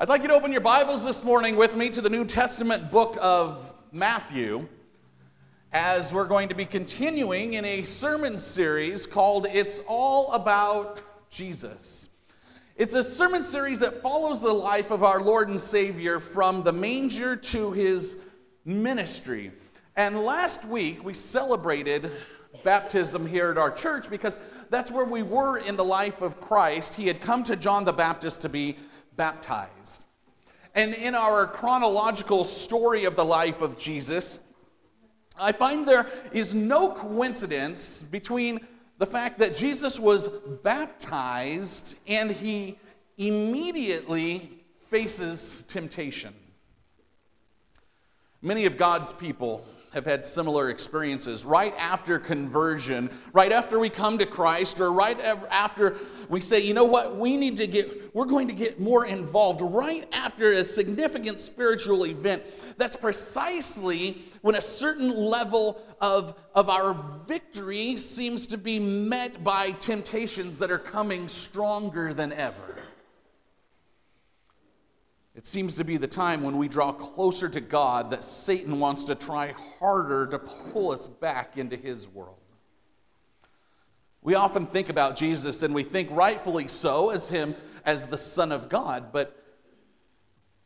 I'd like you to open your Bibles this morning with me to the New Testament book of Matthew, as we're going to be continuing in a sermon series called It's All About Jesus. It's a sermon series that follows the life of our Lord and Savior from the manger to his ministry. And last week we celebrated baptism here at our church because that's where we were in the life of Christ. He had come to John the Baptist to be baptized. And in our chronological story of the life of Jesus, I find there is no coincidence between the fact that Jesus was baptized and he immediately faces temptation. Many of God's people have had similar experiences. Right after conversion, right after we come to Christ, or right after we say, you know what, we need to get, we're going to get more involved, right after a significant spiritual event, that's precisely when a certain level of, of our victory seems to be met by temptations that are coming stronger than ever. It seems to be the time when we draw closer to God that Satan wants to try harder to pull us back into his world. We often think about Jesus and we think rightfully so as him as the Son of God, but,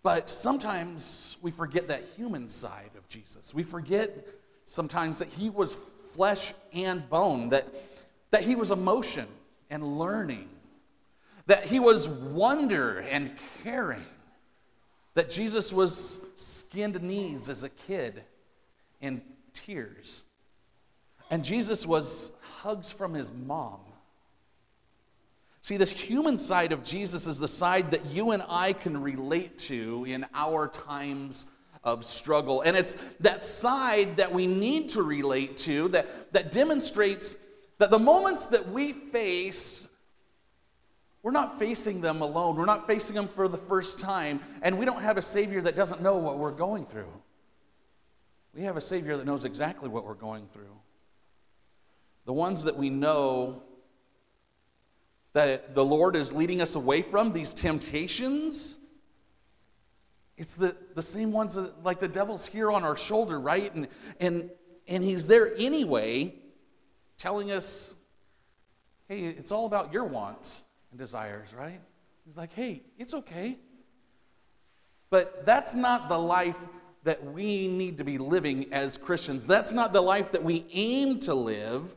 but sometimes we forget that human side of Jesus. We forget sometimes that he was flesh and bone, that, that he was emotion and learning, that he was wonder and caring that Jesus was skinned knees as a kid and tears. And Jesus was hugs from his mom. See, this human side of Jesus is the side that you and I can relate to in our times of struggle. And it's that side that we need to relate to that, that demonstrates that the moments that we face we're not facing them alone. We're not facing them for the first time. And we don't have a Savior that doesn't know what we're going through. We have a Savior that knows exactly what we're going through. The ones that we know that the Lord is leading us away from, these temptations, it's the, the same ones that, like the devil's here on our shoulder, right? And, and, and he's there anyway, telling us, hey, it's all about your wants and desires, right? He's like, hey, it's okay. But that's not the life that we need to be living as Christians. That's not the life that we aim to live.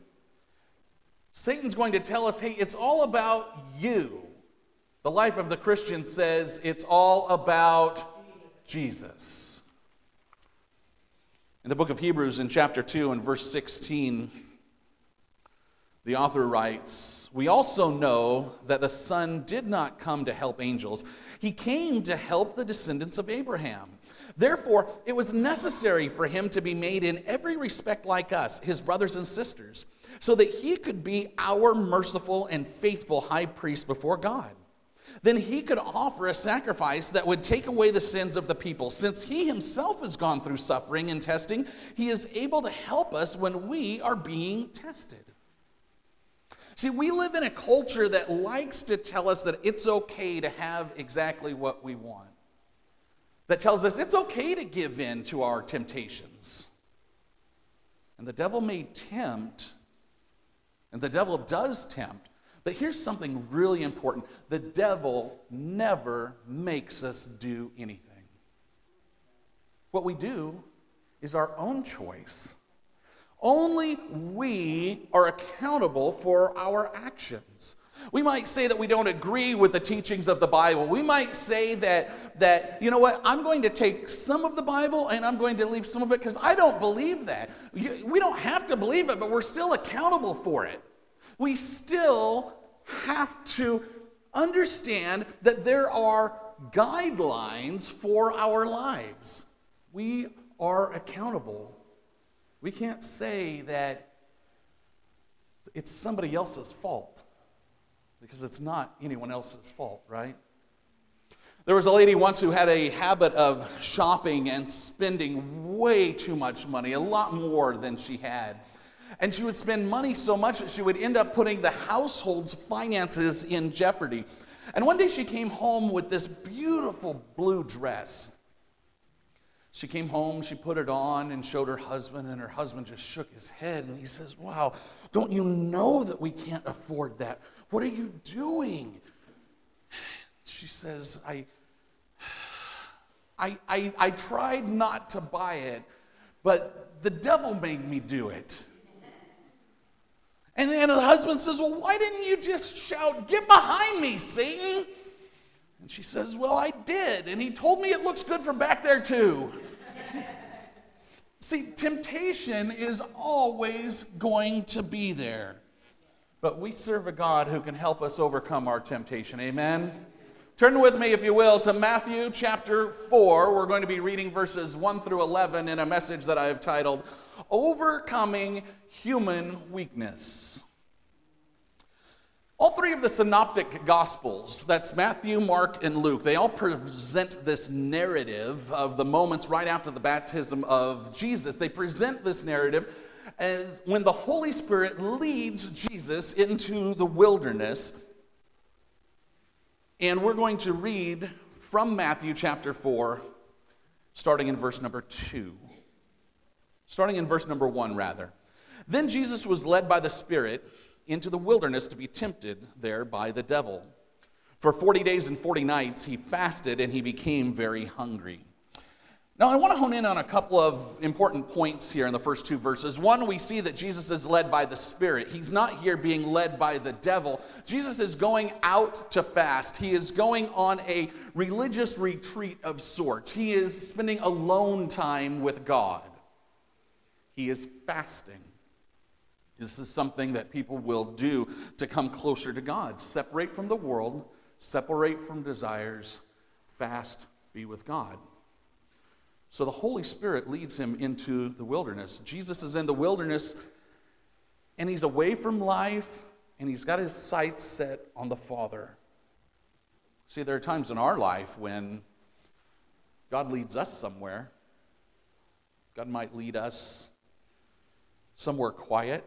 Satan's going to tell us, hey, it's all about you. The life of the Christian says it's all about Jesus. In the book of Hebrews, in chapter 2 and verse 16, the author writes, We also know that the Son did not come to help angels, he came to help the descendants of Abraham. Therefore, it was necessary for him to be made in every respect like us, his brothers and sisters, so that he could be our merciful and faithful high priest before God. Then he could offer a sacrifice that would take away the sins of the people. Since he himself has gone through suffering and testing, he is able to help us when we are being tested. See, we live in a culture that likes to tell us that it's okay to have exactly what we want, that tells us it's okay to give in to our temptations. And the devil may tempt, and the devil does tempt, but here's something really important the devil never makes us do anything. What we do is our own choice only we are accountable for our actions. We might say that we don't agree with the teachings of the Bible. We might say that, that you know what, I'm going to take some of the Bible and I'm going to leave some of it because I don't believe that. We don't have to believe it, but we're still accountable for it. We still have to understand that there are guidelines for our lives. We are accountable we can't say that it's somebody else's fault because it's not anyone else's fault, right? There was a lady once who had a habit of shopping and spending way too much money, a lot more than she had. And she would spend money so much that she would end up putting the household's finances in jeopardy. And one day she came home with this beautiful blue dress. She came home, she put it on and showed her husband, and her husband just shook his head and he says, Wow, don't you know that we can't afford that? What are you doing? She says, I, I, I, I tried not to buy it, but the devil made me do it. And then the husband says, Well, why didn't you just shout, Get behind me, Satan? And she says, Well, I did. And he told me it looks good from back there, too. See, temptation is always going to be there. But we serve a God who can help us overcome our temptation. Amen? Turn with me, if you will, to Matthew chapter 4. We're going to be reading verses 1 through 11 in a message that I have titled Overcoming Human Weakness. All three of the synoptic gospels, that's Matthew, Mark, and Luke, they all present this narrative of the moments right after the baptism of Jesus. They present this narrative as when the Holy Spirit leads Jesus into the wilderness. And we're going to read from Matthew chapter 4, starting in verse number 2. Starting in verse number 1, rather. Then Jesus was led by the Spirit into the wilderness to be tempted there by the devil. For 40 days and 40 nights he fasted and he became very hungry. Now, I want to hone in on a couple of important points here in the first two verses. One, we see that Jesus is led by the Spirit. He's not here being led by the devil. Jesus is going out to fast. He is going on a religious retreat of sorts. He is spending alone time with God. He is fasting. This is something that people will do to come closer to God. Separate from the world, separate from desires, fast, be with God. So the Holy Spirit leads him into the wilderness. Jesus is in the wilderness and he's away from life and he's got his sights set on the Father. See, there are times in our life when God leads us somewhere. God might lead us somewhere quiet.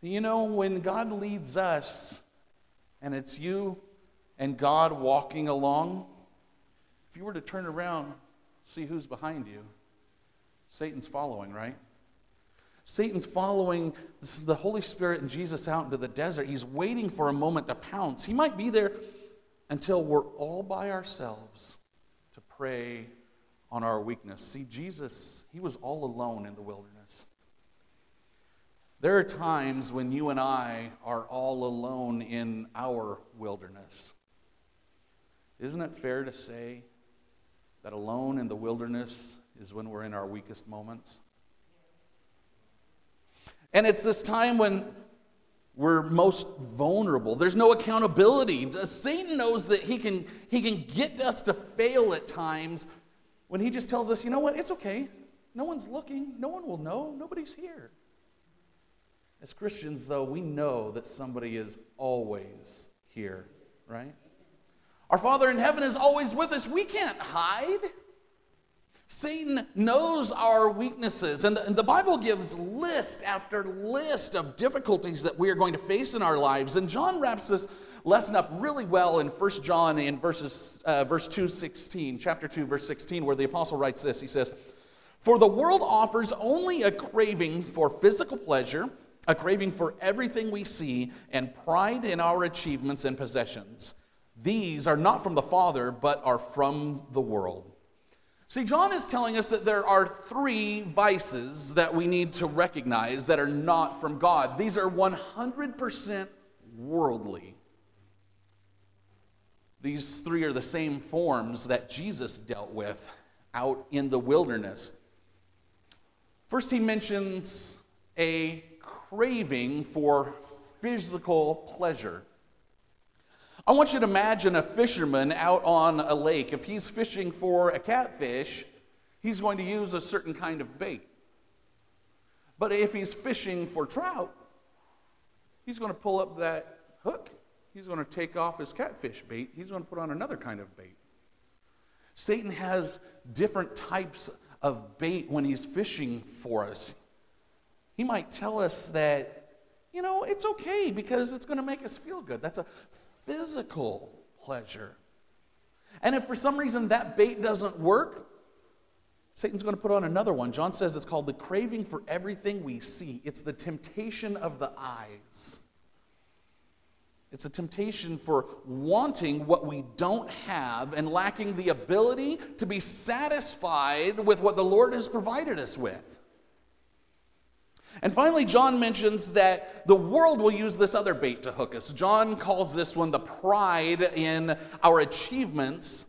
You know, when God leads us and it's you and God walking along, if you were to turn around, see who's behind you, Satan's following, right? Satan's following the Holy Spirit and Jesus out into the desert. He's waiting for a moment to pounce. He might be there until we're all by ourselves to prey on our weakness. See, Jesus, he was all alone in the wilderness. There are times when you and I are all alone in our wilderness. Isn't it fair to say that alone in the wilderness is when we're in our weakest moments? And it's this time when we're most vulnerable. There's no accountability. Uh, Satan knows that he can, he can get us to fail at times when he just tells us, you know what, it's okay. No one's looking. No one will know. Nobody's here. As Christians, though, we know that somebody is always here, right? Our Father in heaven is always with us. We can't hide. Satan knows our weaknesses, and the, and the, Bible gives list after list of difficulties that we are going to face in our lives. And John wraps this lesson up really well in 1 John in verses, uh, verse 2, 16, chapter 2, verse 16, where the apostle writes this. He says, For the world offers only a craving for physical pleasure a craving for everything we see, and pride in our achievements and possessions. These are not from the Father, but are from the world. See, John is telling us that there are three vices that we need to recognize that are not from God. These are 100% worldly. These three are the same forms that Jesus dealt with out in the wilderness. First, he mentions a craving for physical pleasure. I want you to imagine a fisherman out on a lake. If he's fishing for a catfish, he's going to use a certain kind of bait. But if he's fishing for trout, he's going to pull up that hook. He's going to take off his catfish bait. He's going to put on another kind of bait. Satan has different types of bait when he's fishing for us. He might tell us that, you know, it's okay because it's going to make us feel good. That's a physical pleasure. And if for some reason that bait doesn't work, Satan's going to put on another one. John says it's called the craving for everything we see, it's the temptation of the eyes. It's a temptation for wanting what we don't have and lacking the ability to be satisfied with what the Lord has provided us with. And finally, John mentions that the world will use this other bait to hook us. John calls this one the pride in our achievements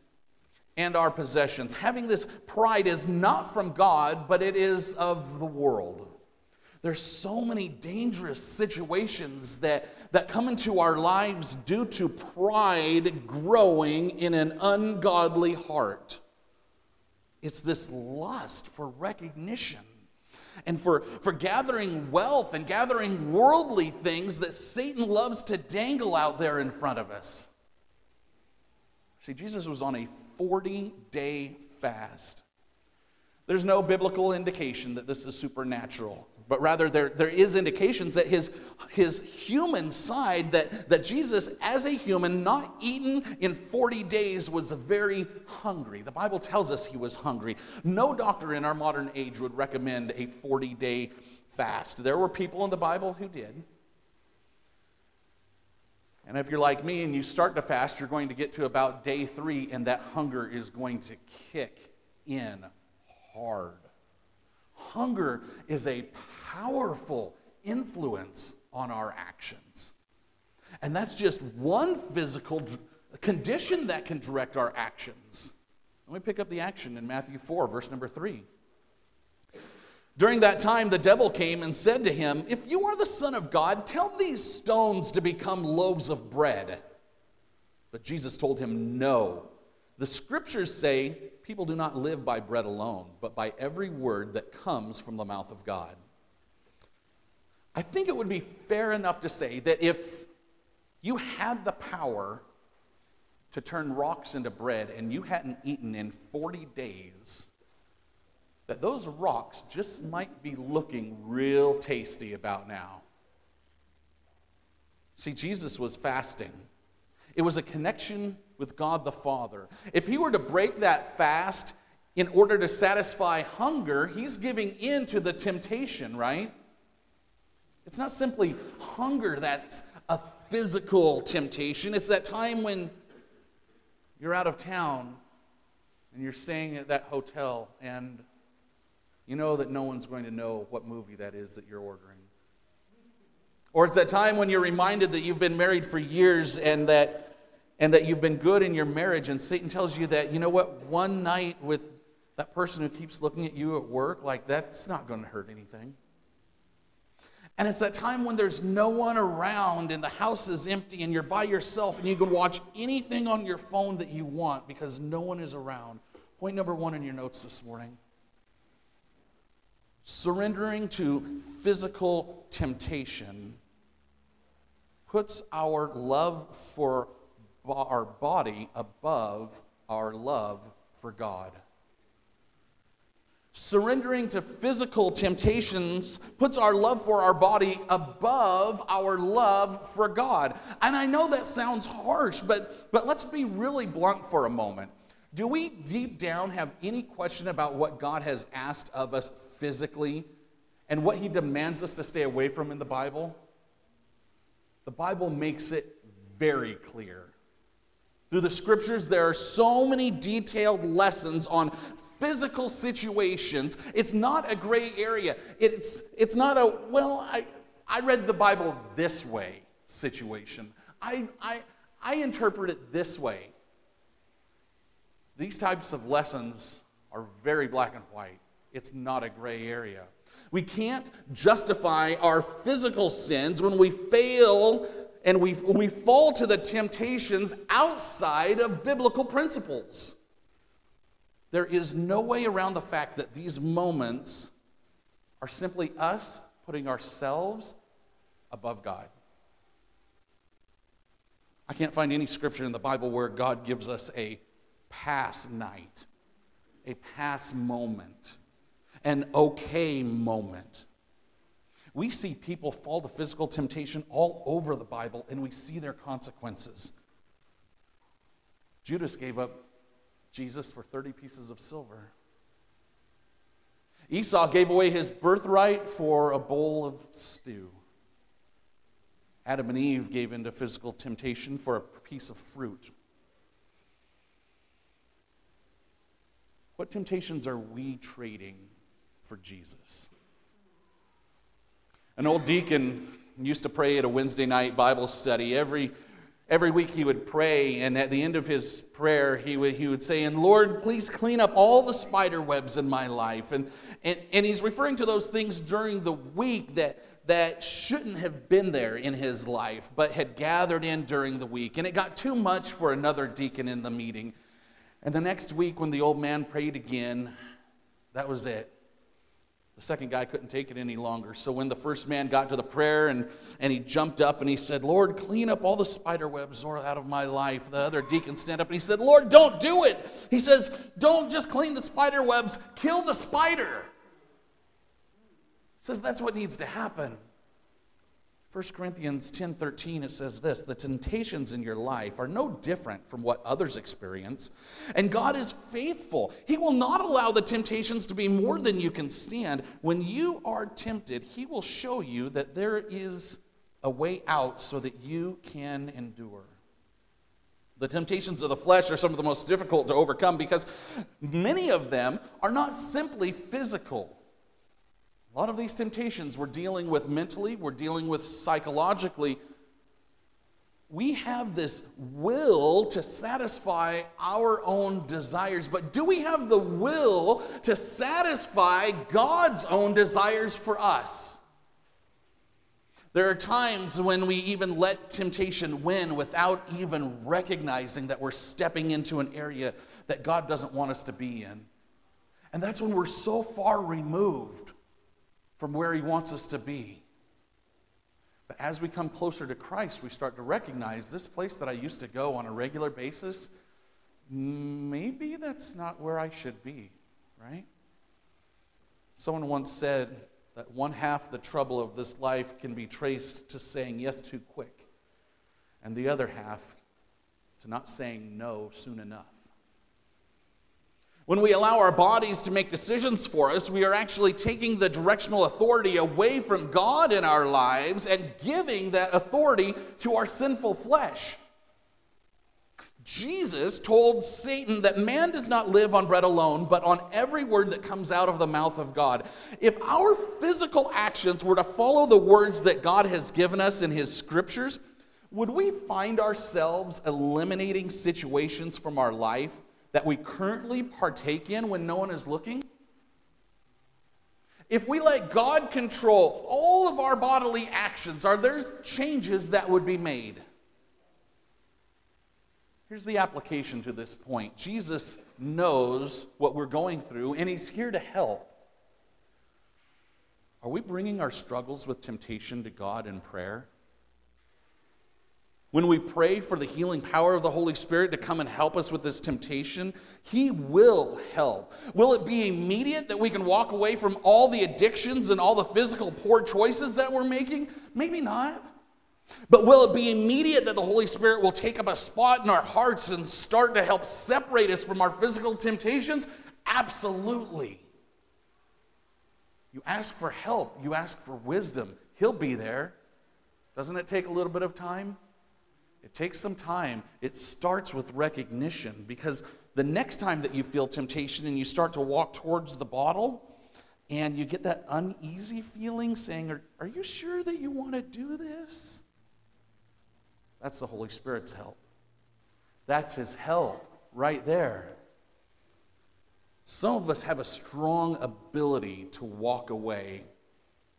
and our possessions. Having this pride is not from God, but it is of the world. There's so many dangerous situations that, that come into our lives due to pride growing in an ungodly heart. It's this lust for recognition and for, for gathering wealth and gathering worldly things that Satan loves to dangle out there in front of us. See, Jesus was on a 40 day fast. There's no biblical indication that this is supernatural but rather there, there is indications that his, his human side, that, that Jesus, as a human, not eaten in 40 days, was very hungry. The Bible tells us he was hungry. No doctor in our modern age would recommend a 40 day fast. There were people in the Bible who did. And if you're like me and you start to fast, you're going to get to about day three, and that hunger is going to kick in hard. Hunger is a powerful influence on our actions. And that's just one physical condition that can direct our actions. Let me pick up the action in Matthew 4, verse number 3. During that time, the devil came and said to him, If you are the Son of God, tell these stones to become loaves of bread. But Jesus told him, No. The scriptures say people do not live by bread alone, but by every word that comes from the mouth of God. I think it would be fair enough to say that if you had the power to turn rocks into bread and you hadn't eaten in 40 days, that those rocks just might be looking real tasty about now. See, Jesus was fasting. It was a connection with God the Father. If he were to break that fast in order to satisfy hunger, he's giving in to the temptation, right? It's not simply hunger that's a physical temptation, it's that time when you're out of town and you're staying at that hotel and you know that no one's going to know what movie that is that you're ordering. Or it's that time when you're reminded that you've been married for years and that and that you've been good in your marriage and Satan tells you that you know what one night with that person who keeps looking at you at work like that's not going to hurt anything. And it's that time when there's no one around and the house is empty and you're by yourself and you can watch anything on your phone that you want because no one is around. Point number one in your notes this morning surrendering to physical temptation puts our love for our body above our love for God. Surrendering to physical temptations puts our love for our body above our love for God. And I know that sounds harsh, but, but let's be really blunt for a moment. Do we deep down have any question about what God has asked of us physically and what He demands us to stay away from in the Bible? The Bible makes it very clear. Through the scriptures, there are so many detailed lessons on physical situations. It's not a gray area. It's, it's not a, well, I, I read the Bible this way situation. I, I, I interpret it this way. These types of lessons are very black and white. It's not a gray area. We can't justify our physical sins when we fail and we, we fall to the temptations outside of biblical principles. There is no way around the fact that these moments are simply us putting ourselves above God. I can't find any scripture in the Bible where God gives us a pass night, a pass moment, an okay moment. We see people fall to physical temptation all over the Bible and we see their consequences. Judas gave up Jesus for 30 pieces of silver. Esau gave away his birthright for a bowl of stew. Adam and Eve gave into physical temptation for a piece of fruit. What temptations are we trading for Jesus? An old deacon used to pray at a Wednesday night Bible study. Every, every week he would pray, and at the end of his prayer, he would, he would say, And Lord, please clean up all the spider webs in my life. And, and, and he's referring to those things during the week that, that shouldn't have been there in his life, but had gathered in during the week. And it got too much for another deacon in the meeting. And the next week, when the old man prayed again, that was it. The second guy couldn't take it any longer. So when the first man got to the prayer and, and he jumped up and he said, Lord, clean up all the spider webs out of my life. The other deacon stand up and he said, Lord, don't do it. He says, don't just clean the spider webs, kill the spider. He says that's what needs to happen. 1 Corinthians 10:13 it says this, the temptations in your life are no different from what others experience, and God is faithful. He will not allow the temptations to be more than you can stand. When you are tempted, he will show you that there is a way out so that you can endure. The temptations of the flesh are some of the most difficult to overcome because many of them are not simply physical. A lot of these temptations we're dealing with mentally, we're dealing with psychologically. We have this will to satisfy our own desires, but do we have the will to satisfy God's own desires for us? There are times when we even let temptation win without even recognizing that we're stepping into an area that God doesn't want us to be in. And that's when we're so far removed from where He wants us to be. But as we come closer to Christ, we start to recognize this place that I used to go on a regular basis, maybe that's not where I should be, right? Someone once said that one half the trouble of this life can be traced to saying yes too quick, and the other half to not saying no soon enough. When we allow our bodies to make decisions for us, we are actually taking the directional authority away from God in our lives and giving that authority to our sinful flesh. Jesus told Satan that man does not live on bread alone, but on every word that comes out of the mouth of God. If our physical actions were to follow the words that God has given us in his scriptures, would we find ourselves eliminating situations from our life that we currently partake in when no one is looking? If we let God control all of our bodily actions, are there changes that would be made? Here's the application to this point Jesus knows what we're going through, and He's here to help. Are we bringing our struggles with temptation to God in prayer? When we pray for the healing power of the Holy Spirit to come and help us with this temptation, He will help. Will it be immediate that we can walk away from all the addictions and all the physical poor choices that we're making? Maybe not. But will it be immediate that the Holy Spirit will take up a spot in our hearts and start to help separate us from our physical temptations? Absolutely. You ask for help, you ask for wisdom, He'll be there. Doesn't it take a little bit of time? It takes some time. It starts with recognition because the next time that you feel temptation and you start to walk towards the bottle and you get that uneasy feeling saying, Are, are you sure that you want to do this? That's the Holy Spirit's help. That's His help right there. Some of us have a strong ability to walk away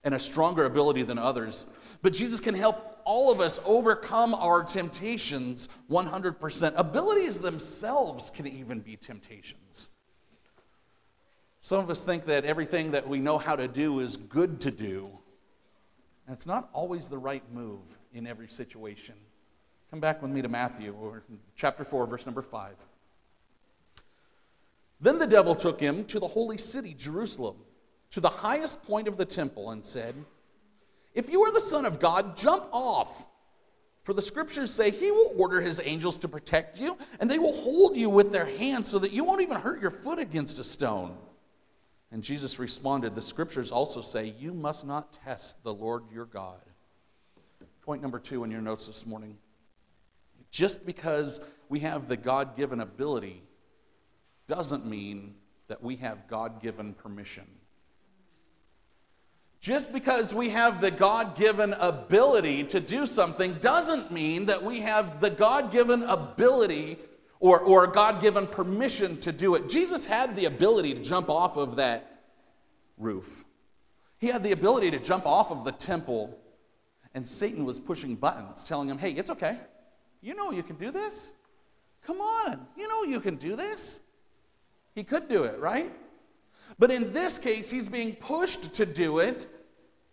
and a stronger ability than others. But Jesus can help all of us overcome our temptations 100%. Abilities themselves can even be temptations. Some of us think that everything that we know how to do is good to do, and it's not always the right move in every situation. Come back with me to Matthew, or chapter 4, verse number 5. Then the devil took him to the holy city, Jerusalem to the highest point of the temple and said, If you are the Son of God, jump off. For the scriptures say he will order his angels to protect you, and they will hold you with their hands so that you won't even hurt your foot against a stone. And Jesus responded, The scriptures also say, You must not test the Lord your God. Point number two in your notes this morning. Just because we have the God given ability doesn't mean that we have God given permission. Just because we have the God given ability to do something doesn't mean that we have the God given ability or, or God given permission to do it. Jesus had the ability to jump off of that roof, he had the ability to jump off of the temple, and Satan was pushing buttons, telling him, hey, it's okay. You know you can do this. Come on, you know you can do this. He could do it, right? But in this case, he's being pushed to do it,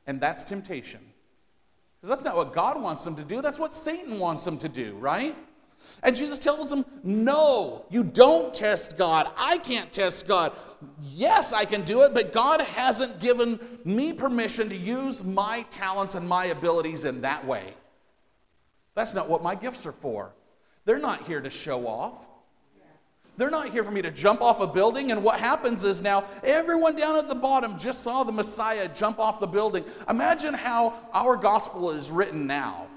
and that's temptation. Because that's not what God wants him to do, that's what Satan wants him to do, right? And Jesus tells him, No, you don't test God. I can't test God. Yes, I can do it, but God hasn't given me permission to use my talents and my abilities in that way. That's not what my gifts are for. They're not here to show off. They're not here for me to jump off a building. And what happens is now everyone down at the bottom just saw the Messiah jump off the building. Imagine how our gospel is written now.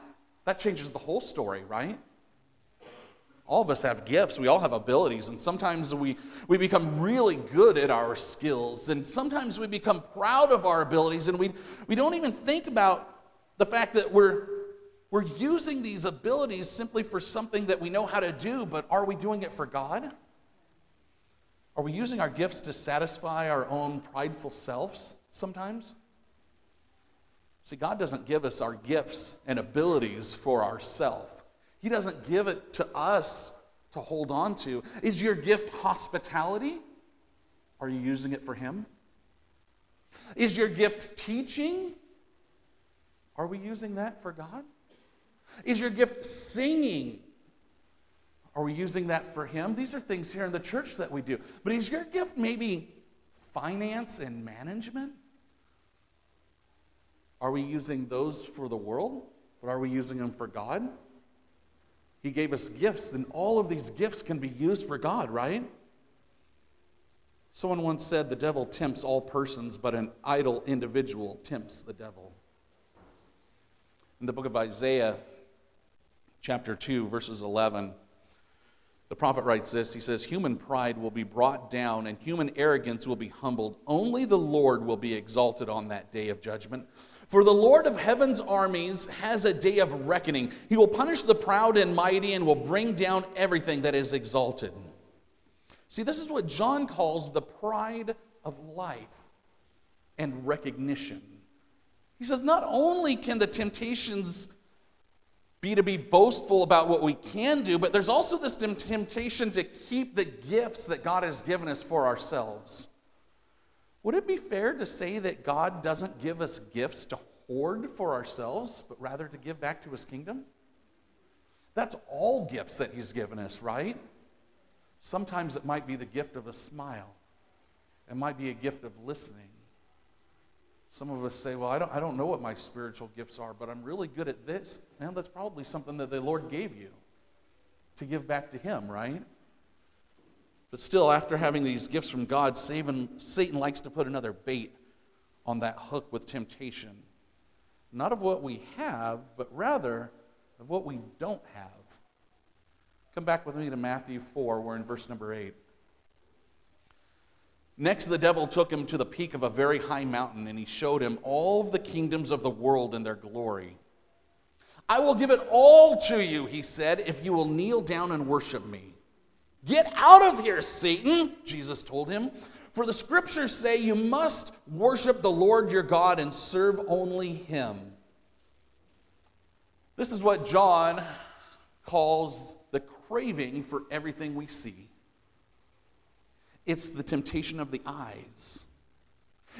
That changes the whole story, right? All of us have gifts, we all have abilities, and sometimes we, we become really good at our skills, and sometimes we become proud of our abilities, and we, we don't even think about the fact that we're, we're using these abilities simply for something that we know how to do, but are we doing it for God? Are we using our gifts to satisfy our own prideful selves sometimes? See, God doesn't give us our gifts and abilities for ourselves. He doesn't give it to us to hold on to. Is your gift hospitality? Are you using it for Him? Is your gift teaching? Are we using that for God? Is your gift singing? Are we using that for Him? These are things here in the church that we do. But is your gift maybe finance and management? Are we using those for the world? But are we using them for God? He gave us gifts, and all of these gifts can be used for God, right? Someone once said the devil tempts all persons, but an idle individual tempts the devil. In the book of Isaiah, chapter 2, verses 11, the prophet writes this He says, Human pride will be brought down and human arrogance will be humbled. Only the Lord will be exalted on that day of judgment. For the Lord of heaven's armies has a day of reckoning. He will punish the proud and mighty and will bring down everything that is exalted. See, this is what John calls the pride of life and recognition. He says, not only can the temptations be to be boastful about what we can do, but there's also this temptation to keep the gifts that God has given us for ourselves. Would it be fair to say that God doesn't give us gifts to hoard for ourselves, but rather to give back to his kingdom? That's all gifts that he's given us, right? Sometimes it might be the gift of a smile, it might be a gift of listening, some of us say, Well, I don't, I don't know what my spiritual gifts are, but I'm really good at this. And that's probably something that the Lord gave you to give back to Him, right? But still, after having these gifts from God, Satan likes to put another bait on that hook with temptation. Not of what we have, but rather of what we don't have. Come back with me to Matthew 4. We're in verse number 8. Next, the devil took him to the peak of a very high mountain, and he showed him all the kingdoms of the world and their glory. I will give it all to you, he said, if you will kneel down and worship me. Get out of here, Satan, Jesus told him. For the scriptures say you must worship the Lord your God and serve only him. This is what John calls the craving for everything we see. It's the temptation of the eyes.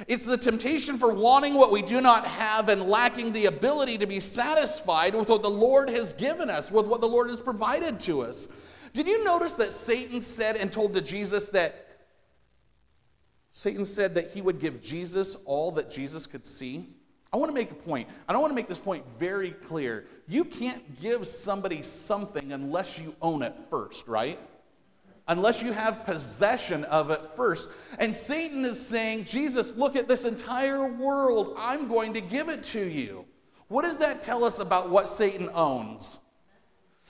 It's the temptation for wanting what we do not have and lacking the ability to be satisfied with what the Lord has given us, with what the Lord has provided to us. Did you notice that Satan said and told to Jesus that Satan said that he would give Jesus all that Jesus could see? I want to make a point. I don't want to make this point very clear. You can't give somebody something unless you own it first, right? Unless you have possession of it first. And Satan is saying, Jesus, look at this entire world. I'm going to give it to you. What does that tell us about what Satan owns?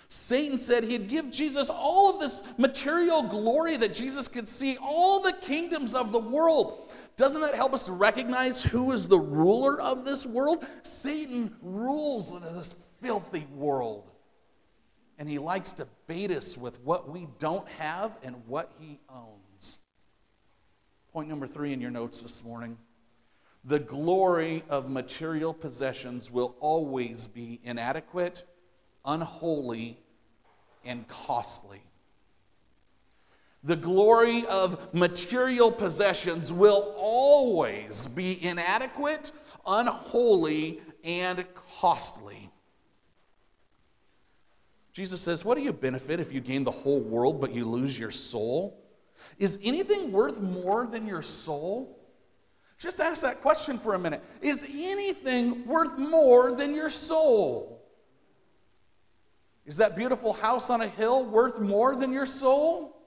Satan said he'd give Jesus all of this material glory that Jesus could see, all the kingdoms of the world. Doesn't that help us to recognize who is the ruler of this world? Satan rules this filthy world. And he likes to bait us with what we don't have and what he owns. Point number three in your notes this morning the glory of material possessions will always be inadequate, unholy, and costly. The glory of material possessions will always be inadequate, unholy, and costly. Jesus says, What do you benefit if you gain the whole world but you lose your soul? Is anything worth more than your soul? Just ask that question for a minute. Is anything worth more than your soul? Is that beautiful house on a hill worth more than your soul?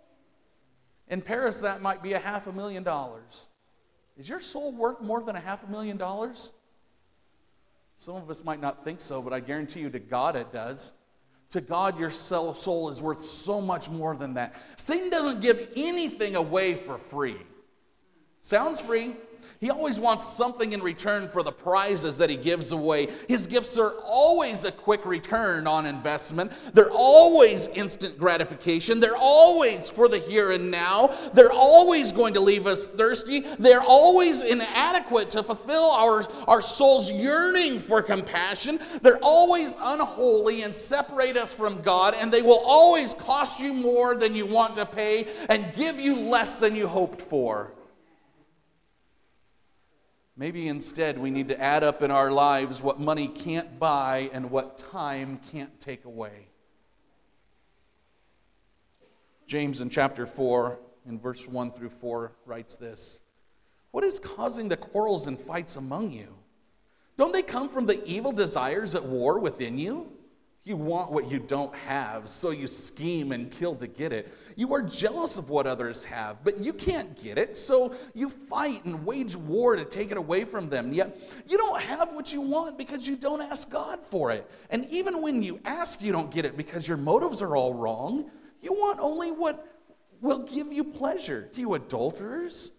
In Paris, that might be a half a million dollars. Is your soul worth more than a half a million dollars? Some of us might not think so, but I guarantee you to God it does. To God, your soul is worth so much more than that. Satan doesn't give anything away for free. Sounds free, he always wants something in return for the prizes that he gives away. His gifts are always a quick return on investment. They're always instant gratification. They're always for the here and now. They're always going to leave us thirsty. They're always inadequate to fulfill our, our soul's yearning for compassion. They're always unholy and separate us from God, and they will always cost you more than you want to pay and give you less than you hoped for. Maybe instead we need to add up in our lives what money can't buy and what time can't take away. James in chapter 4, in verse 1 through 4, writes this What is causing the quarrels and fights among you? Don't they come from the evil desires at war within you? You want what you don't have, so you scheme and kill to get it. You are jealous of what others have, but you can't get it, so you fight and wage war to take it away from them. Yet you don't have what you want because you don't ask God for it. And even when you ask, you don't get it because your motives are all wrong. You want only what will give you pleasure. You adulterers,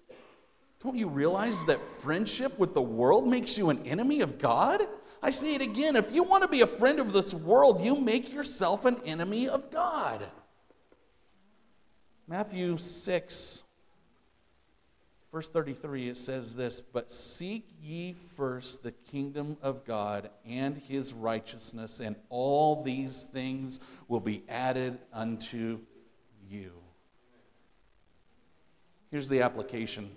don't you realize that friendship with the world makes you an enemy of God? I say it again if you want to be a friend of this world, you make yourself an enemy of God. Matthew 6, verse 33, it says this But seek ye first the kingdom of God and his righteousness, and all these things will be added unto you. Here's the application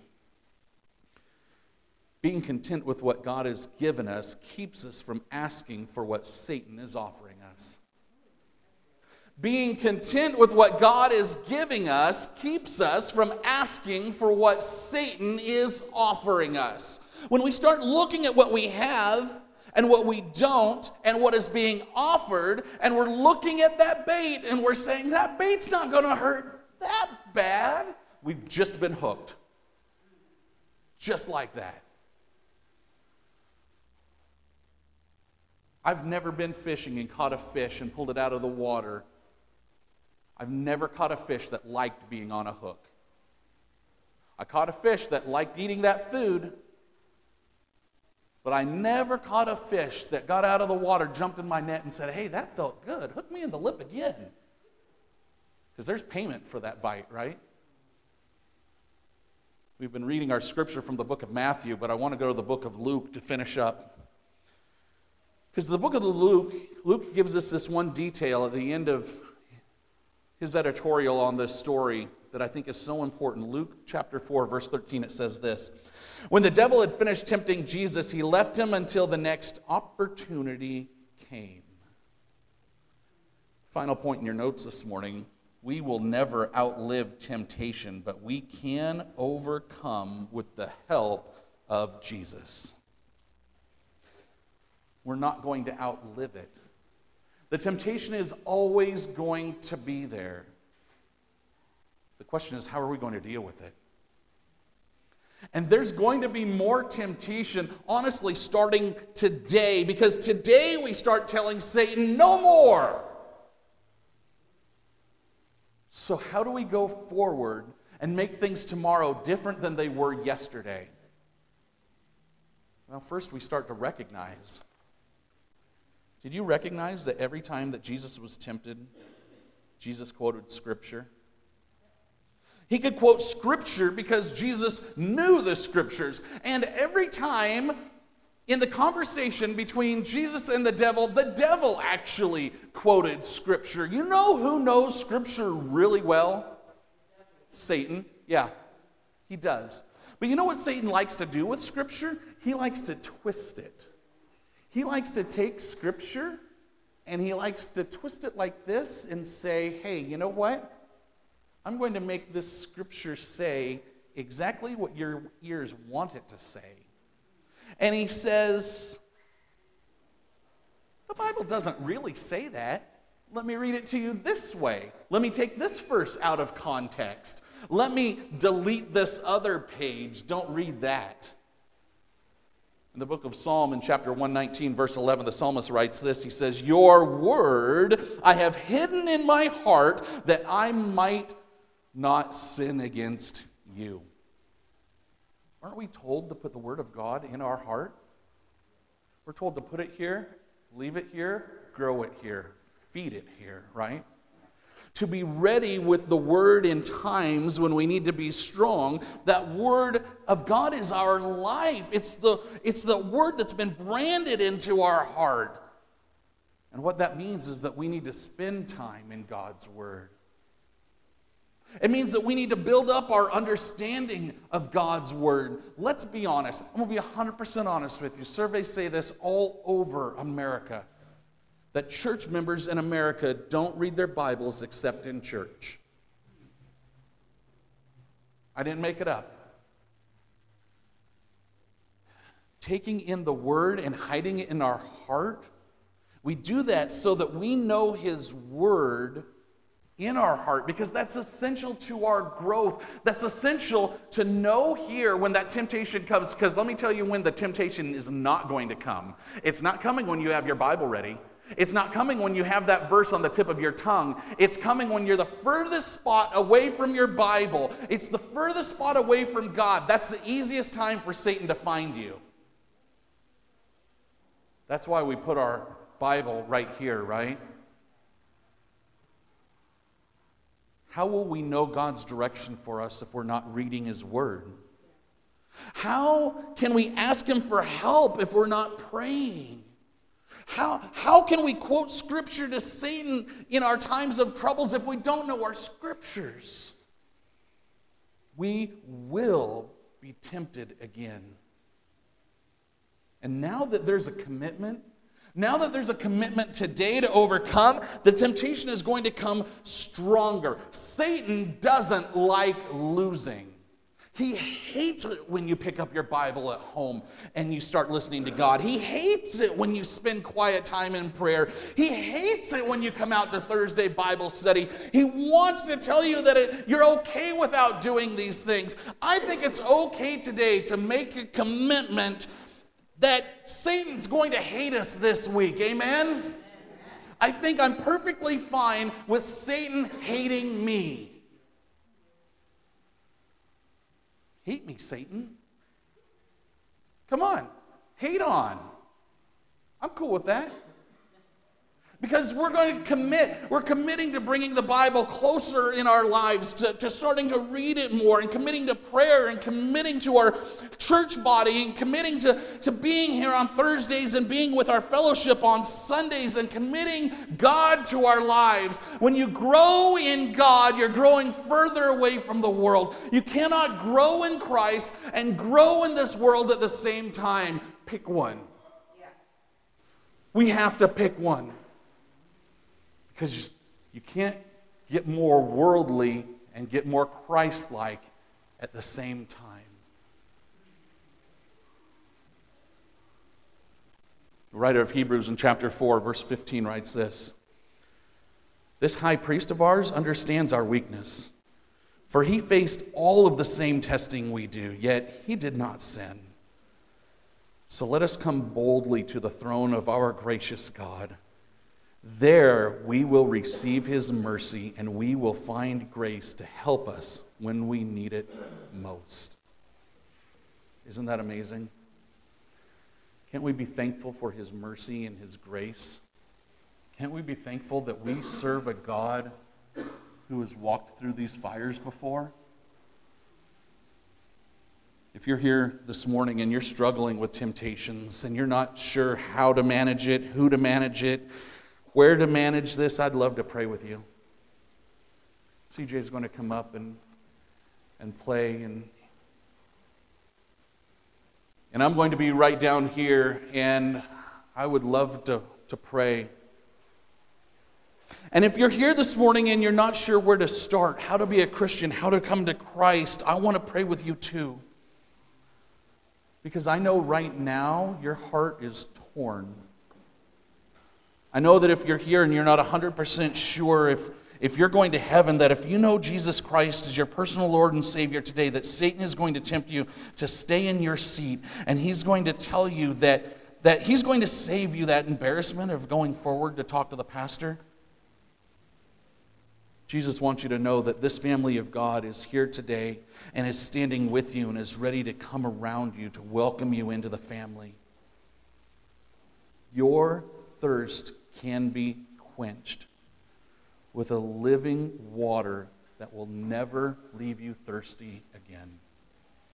being content with what God has given us keeps us from asking for what Satan is offering us. Being content with what God is giving us keeps us from asking for what Satan is offering us. When we start looking at what we have and what we don't and what is being offered, and we're looking at that bait and we're saying, that bait's not going to hurt that bad, we've just been hooked. Just like that. I've never been fishing and caught a fish and pulled it out of the water. I've never caught a fish that liked being on a hook. I caught a fish that liked eating that food, but I never caught a fish that got out of the water, jumped in my net, and said, Hey, that felt good. Hook me in the lip again. Because there's payment for that bite, right? We've been reading our scripture from the book of Matthew, but I want to go to the book of Luke to finish up. Because the book of Luke, Luke gives us this one detail at the end of his editorial on this story that I think is so important. Luke chapter 4, verse 13, it says this When the devil had finished tempting Jesus, he left him until the next opportunity came. Final point in your notes this morning we will never outlive temptation, but we can overcome with the help of Jesus. We're not going to outlive it. The temptation is always going to be there. The question is, how are we going to deal with it? And there's going to be more temptation, honestly, starting today, because today we start telling Satan, no more. So, how do we go forward and make things tomorrow different than they were yesterday? Well, first we start to recognize. Did you recognize that every time that Jesus was tempted, Jesus quoted Scripture? He could quote Scripture because Jesus knew the Scriptures. And every time in the conversation between Jesus and the devil, the devil actually quoted Scripture. You know who knows Scripture really well? Satan. Yeah, he does. But you know what Satan likes to do with Scripture? He likes to twist it. He likes to take Scripture and he likes to twist it like this and say, hey, you know what? I'm going to make this Scripture say exactly what your ears want it to say. And he says, the Bible doesn't really say that. Let me read it to you this way. Let me take this verse out of context. Let me delete this other page. Don't read that. In the book of Psalm, in chapter 119, verse 11, the psalmist writes this He says, Your word I have hidden in my heart that I might not sin against you. Aren't we told to put the word of God in our heart? We're told to put it here, leave it here, grow it here, feed it here, right? To be ready with the word in times when we need to be strong. That word of God is our life. It's the, it's the word that's been branded into our heart. And what that means is that we need to spend time in God's word. It means that we need to build up our understanding of God's word. Let's be honest. I'm going to be 100% honest with you. Surveys say this all over America that church members in America don't read their Bibles except in church. I didn't make it up. Taking in the Word and hiding it in our heart, we do that so that we know His Word in our heart because that's essential to our growth. That's essential to know here when that temptation comes. Because let me tell you when the temptation is not going to come. It's not coming when you have your Bible ready. It's not coming when you have that verse on the tip of your tongue. It's coming when you're the furthest spot away from your Bible. It's the furthest spot away from God. That's the easiest time for Satan to find you. That's why we put our Bible right here, right? How will we know God's direction for us if we're not reading His Word? How can we ask Him for help if we're not praying? How, how can we quote scripture to Satan in our times of troubles if we don't know our scriptures? We will be tempted again. And now that there's a commitment, now that there's a commitment today to overcome, the temptation is going to come stronger. Satan doesn't like losing. He hates it when you pick up your Bible at home and you start listening to God. He hates it when you spend quiet time in prayer. He hates it when you come out to Thursday Bible study. He wants to tell you that it, you're okay without doing these things. I think it's okay today to make a commitment that Satan's going to hate us this week. Amen? I think I'm perfectly fine with Satan hating me. Hate me, Satan. Come on, hate on. I'm cool with that. Because we're going to commit, we're committing to bringing the Bible closer in our lives, to, to starting to read it more, and committing to prayer, and committing to our church body, and committing to, to being here on Thursdays, and being with our fellowship on Sundays, and committing God to our lives. When you grow in God, you're growing further away from the world. You cannot grow in Christ and grow in this world at the same time. Pick one. We have to pick one. Because you can't get more worldly and get more Christ like at the same time. The writer of Hebrews in chapter 4, verse 15 writes this This high priest of ours understands our weakness, for he faced all of the same testing we do, yet he did not sin. So let us come boldly to the throne of our gracious God. There we will receive his mercy and we will find grace to help us when we need it most. Isn't that amazing? Can't we be thankful for his mercy and his grace? Can't we be thankful that we serve a God who has walked through these fires before? If you're here this morning and you're struggling with temptations and you're not sure how to manage it, who to manage it, where to manage this, I'd love to pray with you. CJ is going to come up and, and play, and, and I'm going to be right down here, and I would love to, to pray. And if you're here this morning and you're not sure where to start, how to be a Christian, how to come to Christ, I want to pray with you too. Because I know right now your heart is torn. I know that if you're here and you're not 100% sure if, if you're going to heaven, that if you know Jesus Christ as your personal Lord and Savior today, that Satan is going to tempt you to stay in your seat and he's going to tell you that, that he's going to save you that embarrassment of going forward to talk to the pastor. Jesus wants you to know that this family of God is here today and is standing with you and is ready to come around you to welcome you into the family. Your thirst can be quenched with a living water that will never leave you thirsty.